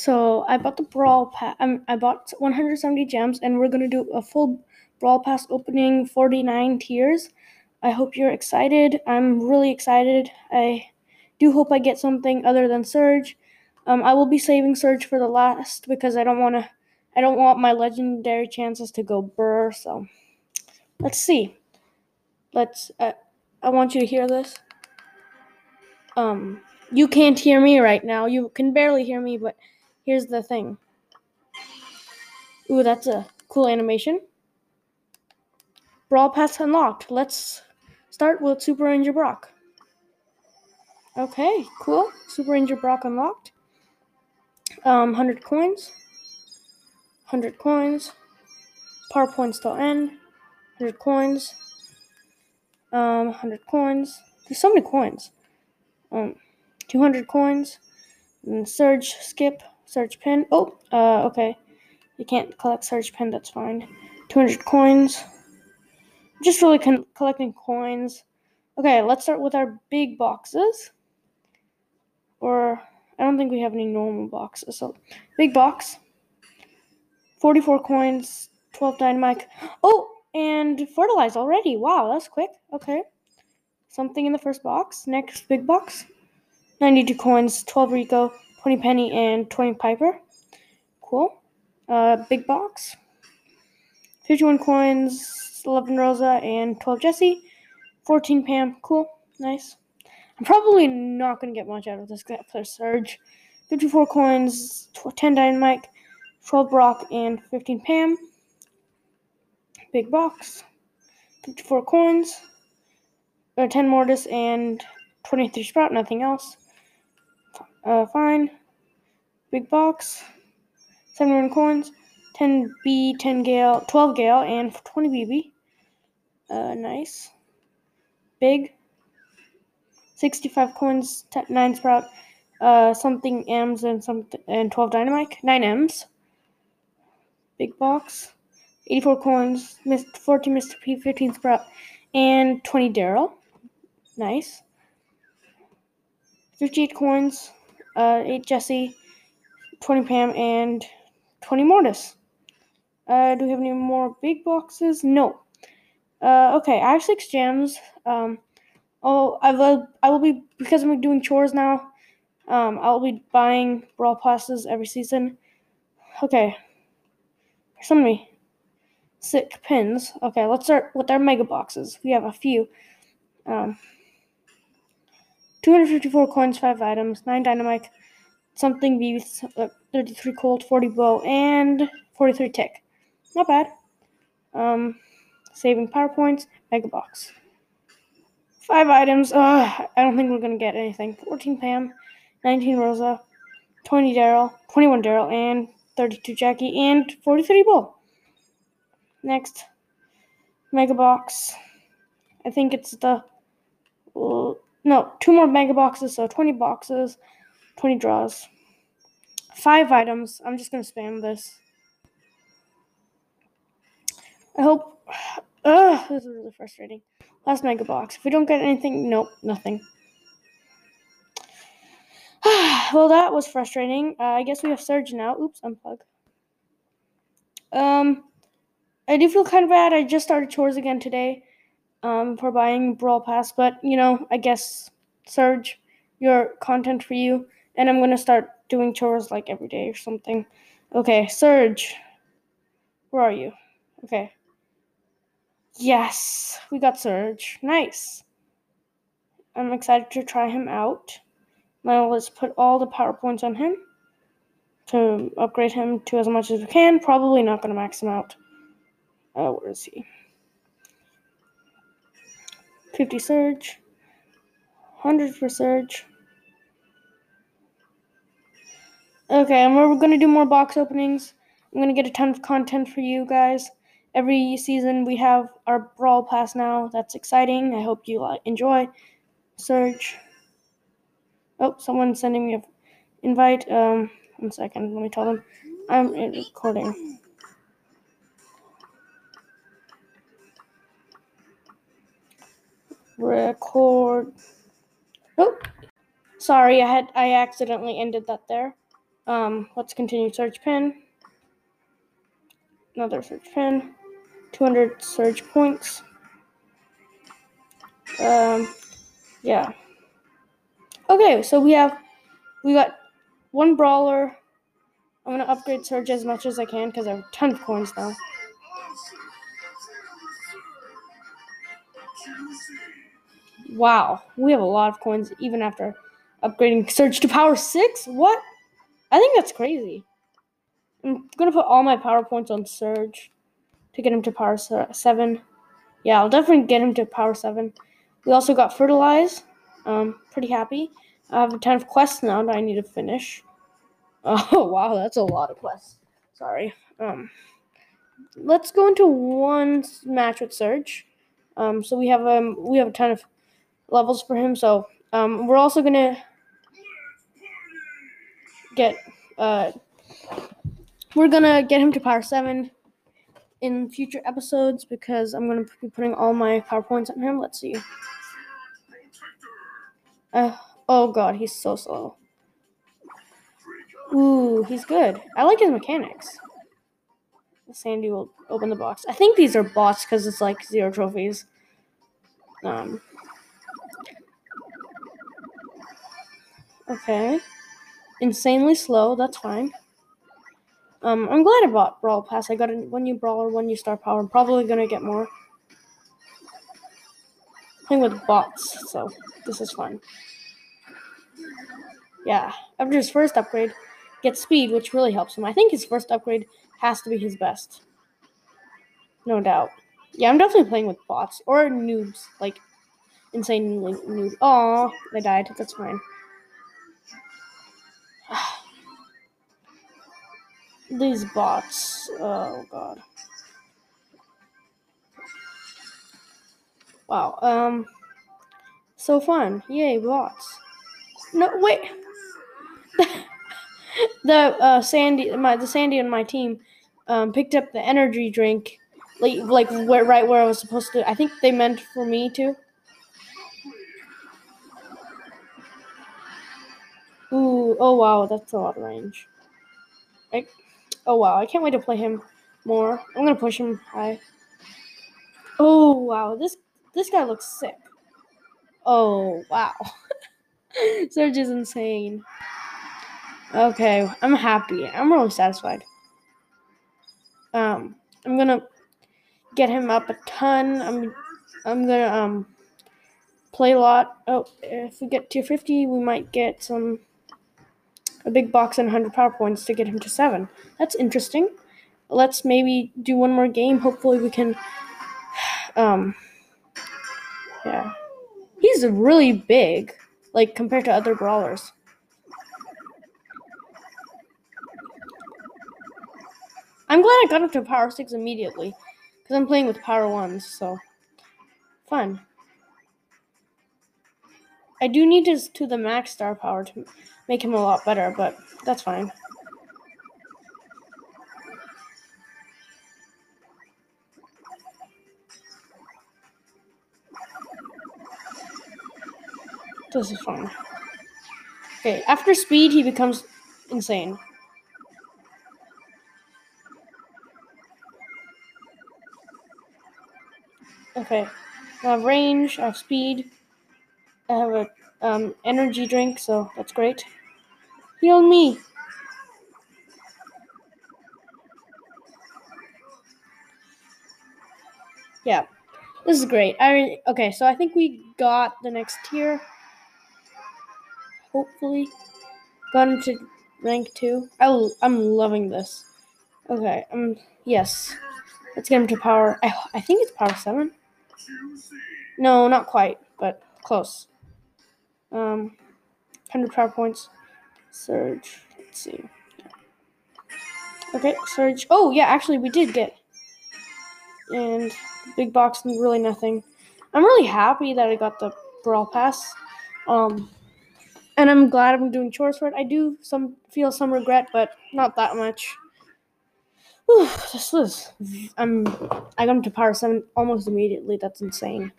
So I bought the Brawl Pass. Um, I bought 170 gems, and we're gonna do a full Brawl Pass opening, 49 tiers. I hope you're excited. I'm really excited. I do hope I get something other than Surge. Um, I will be saving Surge for the last because I don't want to. I don't want my legendary chances to go burr. So let's see. Let's. Uh, I want you to hear this. Um, you can't hear me right now. You can barely hear me, but here's the thing. Ooh, that's a cool animation. Brawl Pass unlocked. Let's start with Super Ranger Brock. Okay, cool. Super Ranger Brock unlocked. Um, 100 coins. 100 coins. Power points till end. 100 coins. Um, 100 coins. There's so many coins. Um, 200 coins. And Surge skip. Surge pin. Oh, uh, okay. You can't collect Surge pin, that's fine. 200 coins. Just really con- collecting coins. Okay, let's start with our big boxes. Or, I don't think we have any normal boxes. So, big box. 44 coins, 12 Dynamike. Oh, and fertilize already. Wow, that's quick. Okay. Something in the first box. Next big box. 92 coins, 12 Rico, 20 Penny, and 20 Piper. Cool. Uh, big box. 51 coins, 11 Rosa, and 12 Jesse. 14 Pam. Cool. Nice. I'm probably not going to get much out of this for Surge. 54 coins, 10 Dynamike, 12 Brock, and 15 Pam. Big box. 54 coins, 10 Mortis, and 23 Sprout. Nothing else. Uh, fine. Big box. 71 coins. 10 B, 10 Gale, 12 Gale, and 20 BB. Uh, nice. Big. 65 coins, 9 Sprout, uh, something Emz, and something and 12 Dynamike. 9 Emz. Big box. 84 coins, 14 Mr. P, 15 Sprout, and 20 Daryl. Nice. 58 coins, uh, 8 Jesse, 20 Pam, and 20 Mortis. Uh, do we have any more big boxes? No. Uh, okay, I have six gems. Um, oh, I will. I will be because I'm doing chores now. Um, I'll be buying brawl passes every season. Okay. So many sick pins. Okay, let's start with our mega boxes. We have a few. Um, 254 coins, 5 items, 9 Dynamike, something B, uh, 33 colt, 40 Bo, and 43 tick. Not bad. Um, saving PowerPoints, mega box. Five items. Uh, I don't think we're gonna get anything. 14 Pam, 19 Rosa, 20 Daryl, 21 Daryl, and 32 Jacky, and 43 Bull. Next, mega box. I think it's the uh, no two more mega boxes, so 20 boxes, 20 draws, five items. I'm just gonna spam this. I hope. Ugh, this is really frustrating. Last mega box. If we don't get anything, nope, nothing. well, that was frustrating. Uh, I guess we have Surge now. Oops, unplug. Um, I do feel kind of bad. I just started chores again today. Um, for buying Brawl Pass, but you know, I guess Surge, your content for you, and I'm gonna start doing chores like every day or something. Okay, Surge, where are you? Okay. Yes, we got Surge. Nice. I'm excited to try him out. Now let's put all the PowerPoints on him to upgrade him to as much as we can. Probably not going to max him out. Uh, where is he? 50 Surge. 100 for Surge. Okay, and we're going to do more box openings. I'm going to get a ton of content for you guys every season we have our brawl pass now. That's exciting. I hope you enjoy. Surge. Oh, someone's sending me an invite. Um, one second. Let me tell them I'm recording. Record. Oh, sorry. I had I accidentally ended that there. Um, let's continue Surge Pin. Another Surge Pin. 200 Surge Points. Um, yeah. Okay, so we have we got one brawler. I'm gonna upgrade Surge as much as I can because I have a ton of coins now. Wow, we have a lot of coins even after upgrading Surge to power 6? What? I think that's crazy. I'm gonna put all my power points on Surge to get him to power 7. Yeah, I'll definitely get him to power 7. We also got Fertilize. Um, pretty happy. I have a ton of quests now that I need to finish. Oh, wow, that's a lot of quests. Sorry. Um, let's go into one match with Surge. Um, so we have um we have a ton of levels for him. So um, we're also gonna get uh, we're gonna get him to power seven in future episodes because I'm gonna be putting all my powerpoints on him. Let's see. Uh, oh god, he's so slow. Ooh, he's good. I like his mechanics. Sandy will open the box. I think these are bots because it's like zero trophies. Um. Okay. Insanely slow. That's fine. Um, I'm glad I bought Brawl Pass. I got a one new brawler, one new star power. I'm probably gonna get more. Playing with bots, so this is fun. Yeah, after his first upgrade, gets speed, which really helps him. I think his first upgrade has to be his best. No doubt. Yeah, I'm definitely playing with bots or noobs, like insanely noob. Oh, I died. That's fine. These bots. Oh god. Wow. Um. So fun. Yay, bots. No, wait. the uh, Sandy, my the Sandy and my team, um, picked up the energy drink, like like where, right where I was supposed to. I think they meant for me to. Ooh, oh wow, that's a lot of range. Like, Oh wow, I can't wait to play him more. I'm gonna push him high. Oh wow, this this guy looks sick. Oh wow. Surge is insane. Okay, I'm happy. I'm really satisfied. Um, I'm gonna get him up a ton. I'm I'm gonna um play a lot. Oh, if we get to 50, we might get some a big box and 100 power points to get him to 7. That's interesting. Let's maybe do one more game. Hopefully we can um yeah. He's really big like compared to other brawlers. I'm glad I got up to power 6 immediately cuz I'm playing with power 1s, so fun. I do need to to the max star power to make him a lot better, but that's fine. This is fine. Okay, after speed, he becomes insane. Okay, I have range, I have speed. I have a um, energy drink, so that's great. Heal me. Yeah, this is great. I okay, so I think we got the next tier. Hopefully, got into rank two. I I'm loving this. Okay, um, yes, let's get him to power. I I think it's power seven. No, not quite, but close. Um, 100 power points. Surge. Let's see. Okay, Surge. Oh, yeah, actually, we did get. And big box, really nothing. I'm really happy that I got the Brawl Pass. Um, and I'm glad I'm doing chores for it. I do some feel some regret, but not that much. Whew, this was. I'm. I got to power seven almost immediately. That's insane.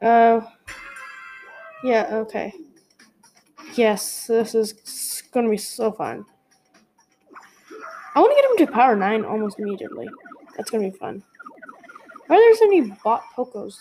Uh. Yeah, okay. Yes, this is gonna be so fun. I want to get him to power 9 almost immediately. That's gonna be fun. Are there any bot Pokos?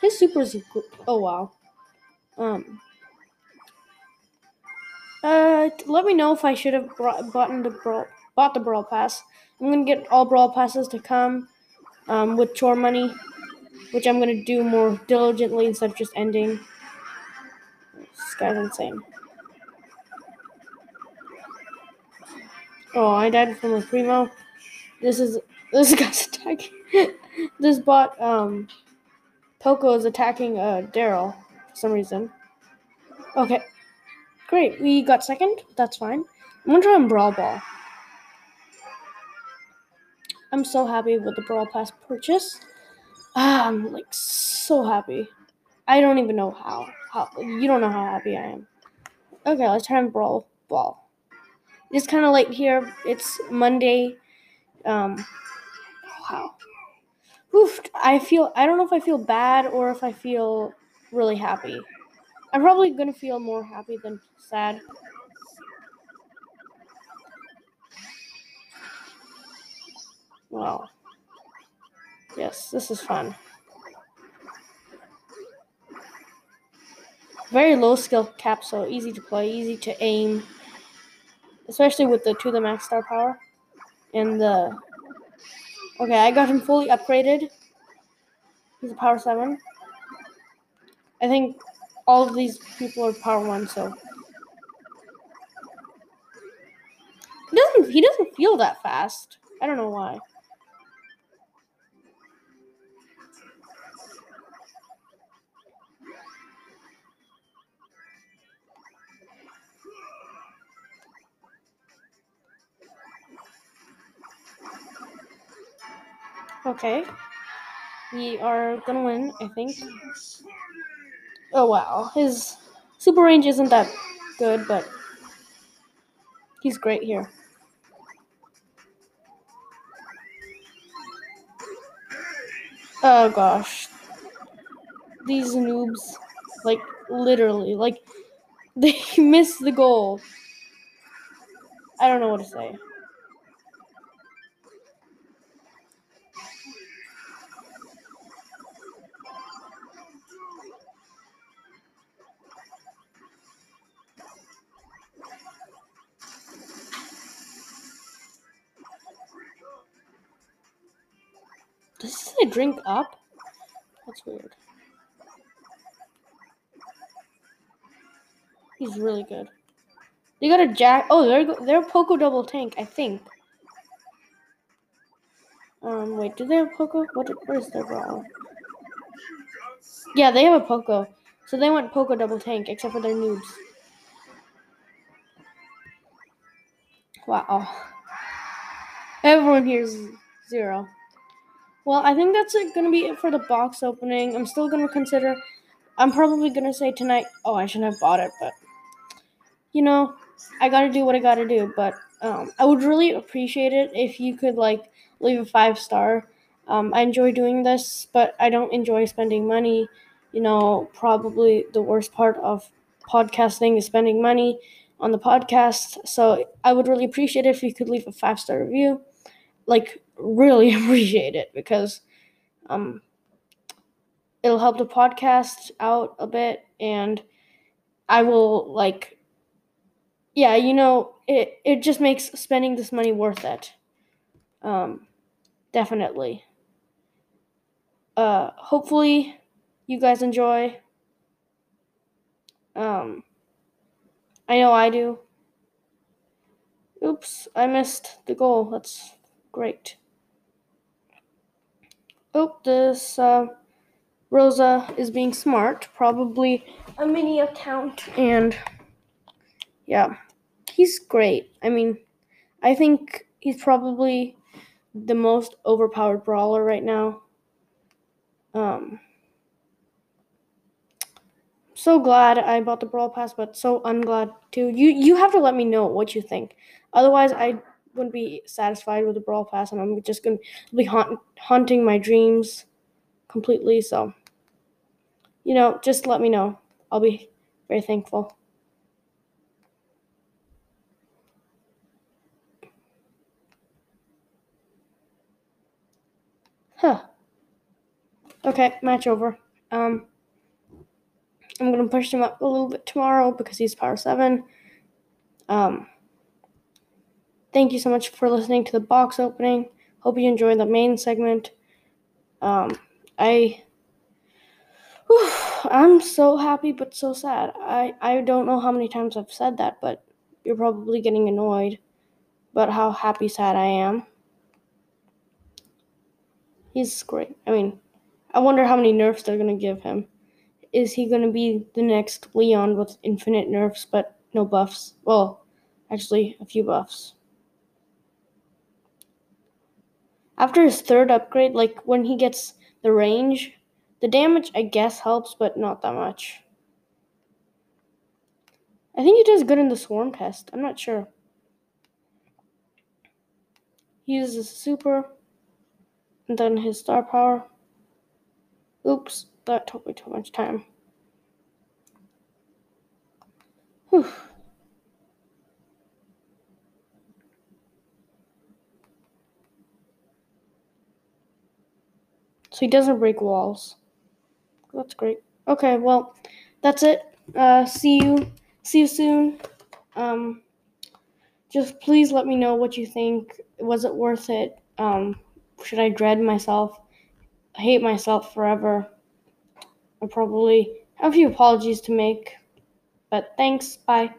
His super is oh wow. Um. Uh, let me know if I should have brought, bought the brawl, bought the brawl pass. I'm gonna get all brawl passes to come, um, with chore money, which I'm gonna do more diligently instead of just ending. This guy's insane. Oh, I died from a primo. This is this guy's attacking. this bot um Poco is attacking uh Daryl for some reason. Okay. Great. We got second. That's fine. I'm gonna try and Brawl Ball. I'm so happy with the Brawl Pass purchase. Ah, I'm like so happy. I don't even know how. How you don't know how happy I am. Okay, let's try and Brawl Ball. It's kind of late here. It's Monday. Um, wow. Oof, I feel I don't know if I feel bad or if I feel really happy. I'm probably gonna feel more happy than sad. Wow. Yes, this is fun. Very low skill cap, so easy to play, easy to aim. Especially with the to the max star power. And the Okay, I got him fully upgraded. He's a power seven. I think all of these people are power one, so he doesn't he doesn't feel that fast. I don't know why. Okay. We are gonna win, I think. Oh wow. His super range isn't that good, but he's great here. Oh gosh. These noobs, like, literally, like, they missed the goal. I don't know what to say. Say drink up? That's weird. He's really good. They got a jack. Oh, they're go- they're Poco double tank, I think. Um, wait, do they have Poco? What? Where's their brawl? Yeah, they have a Poco. So they went Poco double tank, except for their noobs. Wow. Everyone here's zero. Well, I think that's going to be it for the box opening. I'm still going to consider. I'm probably going to say tonight. Oh, I shouldn't have bought it, but you know, I got to do what I got to do. But um, I would really appreciate it if you could like leave a five star. Um, I enjoy doing this, but I don't enjoy spending money. You know, probably the worst part of podcasting is spending money on the podcast. So I would really appreciate it if you could leave a five star review. Like really appreciate it because um it'll help the podcast out a bit and I will like yeah, you know, it it just makes spending this money worth it. Um definitely. Uh hopefully you guys enjoy. Um I know I do. Oops, I missed the goal. That's great. Oh, this uh, Rosa is being smart. Probably a mini account. And yeah, he's great. I mean, I think he's probably the most overpowered brawler right now. Um, so glad I bought the brawl pass, but so unglad too. You you have to let me know what you think. Otherwise, I wouldn't be satisfied with the brawl pass, and I'm just gonna be haunt, haunting my dreams completely. So, you know, just let me know. I'll be very thankful. Huh. Okay, match over. Um, I'm gonna push him up a little bit tomorrow because he's power seven. Um, thank you so much for listening to the box opening. Hope you enjoyed the main segment. Um, I, whew, I'm so happy but so sad. I I don't know how many times I've said that, but you're probably getting annoyed about how happy sad I am. He's great. I mean, I wonder how many nerfs they're gonna give him. Is he gonna be the next Leon with infinite nerfs but no buffs? Well, actually, a few buffs. After his third upgrade, like when he gets the range, the damage I guess helps, but not that much. I think he does good in the swarm test. I'm not sure. He uses super and then his star power. Oops, that took me too much time. Whew. So he doesn't break walls. That's great. Okay, well, that's it. Uh, see you. See you soon. Um, just please let me know what you think. Was it worth it? Um, should I dread myself? I hate myself forever. I probably have a few apologies to make, but thanks. Bye.